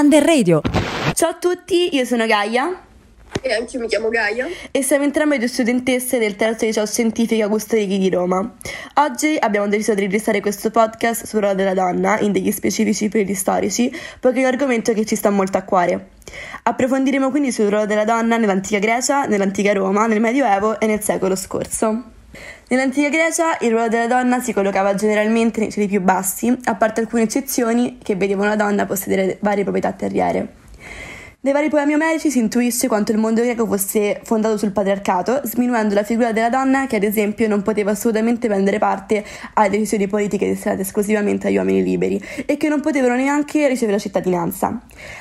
Under Radio. Ciao a tutti, io sono Gaia. E anche io mi chiamo Gaia. E siamo entrambe due studentesse del terzo liceo scientifico Augusto Righi di Roma. Oggi abbiamo deciso di registrare questo podcast sul ruolo della donna in degli specifici periodi storici, poiché è un argomento che ci sta molto a cuore. Approfondiremo quindi sul ruolo della donna nell'antica Grecia, nell'antica Roma, nel Medioevo e nel secolo scorso. Nell'antica Grecia il ruolo della donna si collocava generalmente nei cieli più bassi, a parte alcune eccezioni che vedevano la donna possedere varie proprietà terriere. Nei vari poemi omerici si intuisce quanto il mondo greco fosse fondato sul patriarcato, sminuendo la figura della donna che ad esempio non poteva assolutamente prendere parte alle decisioni politiche destinate esclusivamente agli uomini liberi e che non potevano neanche ricevere la cittadinanza.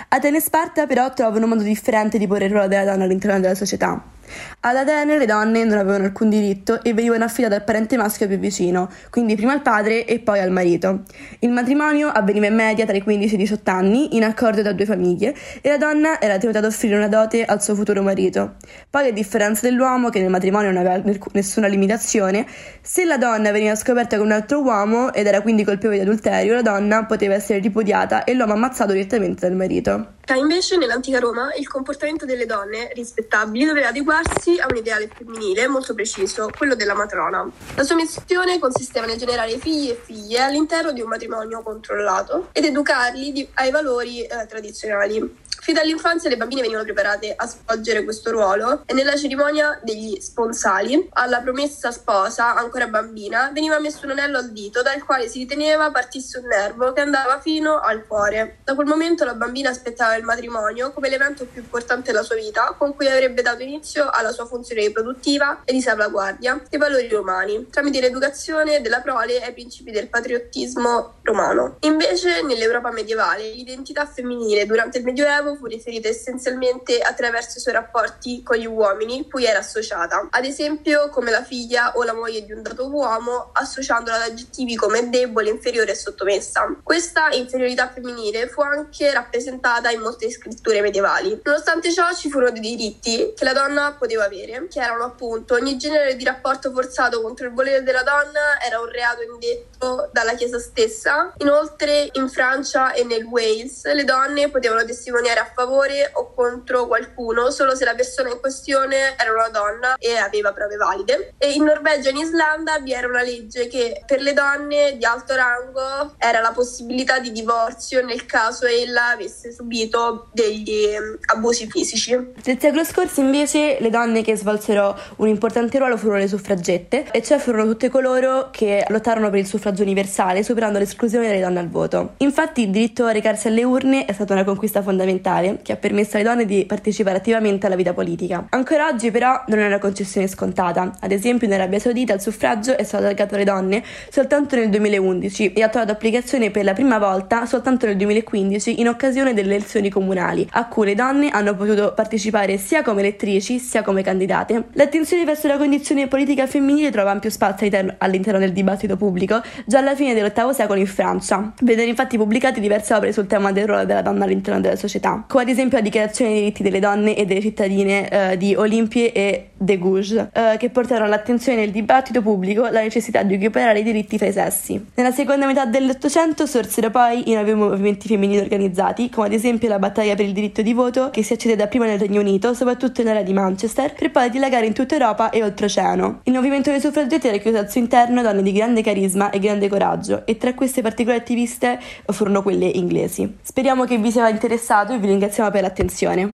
Atene e Sparta però trovano un modo differente di porre il ruolo della donna all'interno della società. Ad Atene le donne non avevano alcun diritto e venivano affidate al parente maschio più vicino, quindi prima al padre e poi al marito. Il matrimonio avveniva in media tra i 15 e i 18 anni, in accordo tra due famiglie, e la donna era tenuta ad offrire una dote al suo futuro marito. Poi, a differenza dell'uomo, che nel matrimonio non aveva nessuna limitazione, se la donna veniva scoperta con un altro uomo ed era quindi colpevole di adulterio, la donna poteva essere ripudiata e l'uomo ammazzato direttamente dal marito. Invece, nell'antica Roma, il comportamento delle donne rispettabili doveva adeguarsi a un ideale femminile molto preciso, quello della matrona. La sua missione consisteva nel generare figli e figlie all'interno di un matrimonio controllato ed educarli ai valori eh, tradizionali. Fin dall'infanzia le bambine venivano preparate a svolgere questo ruolo e nella cerimonia degli sponsali alla promessa sposa, ancora bambina, veniva messo un anello al dito dal quale si riteneva partisse un nervo che andava fino al cuore. Da quel momento la bambina aspettava il matrimonio come l'evento più importante della sua vita, con cui avrebbe dato inizio alla sua funzione riproduttiva e di salvaguardia dei valori romani, tramite l'educazione della prole ai principi del patriottismo romano. Invece nell'Europa medievale l'identità femminile durante il Medioevo Santiago fu riferita essenzialmente attraverso i suoi rapporti con gli uomini cui era associata, ad esempio come la figlia o la moglie di un dato uomo, associandola ad aggettivi come debole, inferiore e sottomessa. Questa inferiorità femminile fu anche rappresentata in molte scritture medievali. Nonostante ciò ci furono dei diritti che la donna poteva avere, che erano appunto ogni genere di rapporto forzato contro il volere della donna era un reato indetto dalla Chiesa stessa. Inoltre in Francia e nel Wales le donne potevano testimoniare a favore o contro qualcuno solo se la persona in questione era una donna e aveva prove valide. E in Norvegia e in Islanda vi era una legge che per le donne di alto rango era la possibilità di divorzio nel caso ella avesse subito degli ehm, abusi fisici. Nel secolo scorso invece le donne che svolsero un importante ruolo furono le suffragette, e cioè furono tutte coloro che lottarono per il suffragio universale, superando l'esclusione delle donne al voto. Infatti il diritto a recarsi alle urne è stata una conquista fondamentale fondamentale che ha permesso alle donne di partecipare attivamente alla vita politica. Ancora oggi però non è una concessione scontata. Ad esempio in Arabia Saudita il suffragio è stato allargato alle donne soltanto nel 2011 e ha trovato applicazione per la prima volta soltanto nel 2015 in occasione delle elezioni comunali, a cui le donne hanno potuto partecipare sia come elettrici sia come candidate. L'attenzione verso la condizione politica femminile trova ampio spazio all'interno del dibattito pubblico già alla fine dell'VIII secolo in Francia. Vennero infatti pubblicate diverse opere sul tema del ruolo della donna all'interno della società come ad esempio la Dichiarazione dei diritti delle donne e delle cittadine eh, di Olympie e de Gouges, eh, che portarono all'attenzione nel dibattito pubblico la necessità di equiparare i diritti fra i sessi. Nella seconda metà dell'Ottocento sorsero poi i nuovi movimenti femminili organizzati, come ad esempio la battaglia per il diritto di voto, che si accede dapprima nel Regno Unito, soprattutto nell'area di Manchester, per poi dilagare in tutta Europa e oltreoceano. Il movimento dei suffragetti era chiuso al suo interno donne di grande carisma e grande coraggio, e tra queste particolari attiviste furono quelle inglesi. Speriamo che vi sia interessato vi ringraziamo per l'attenzione.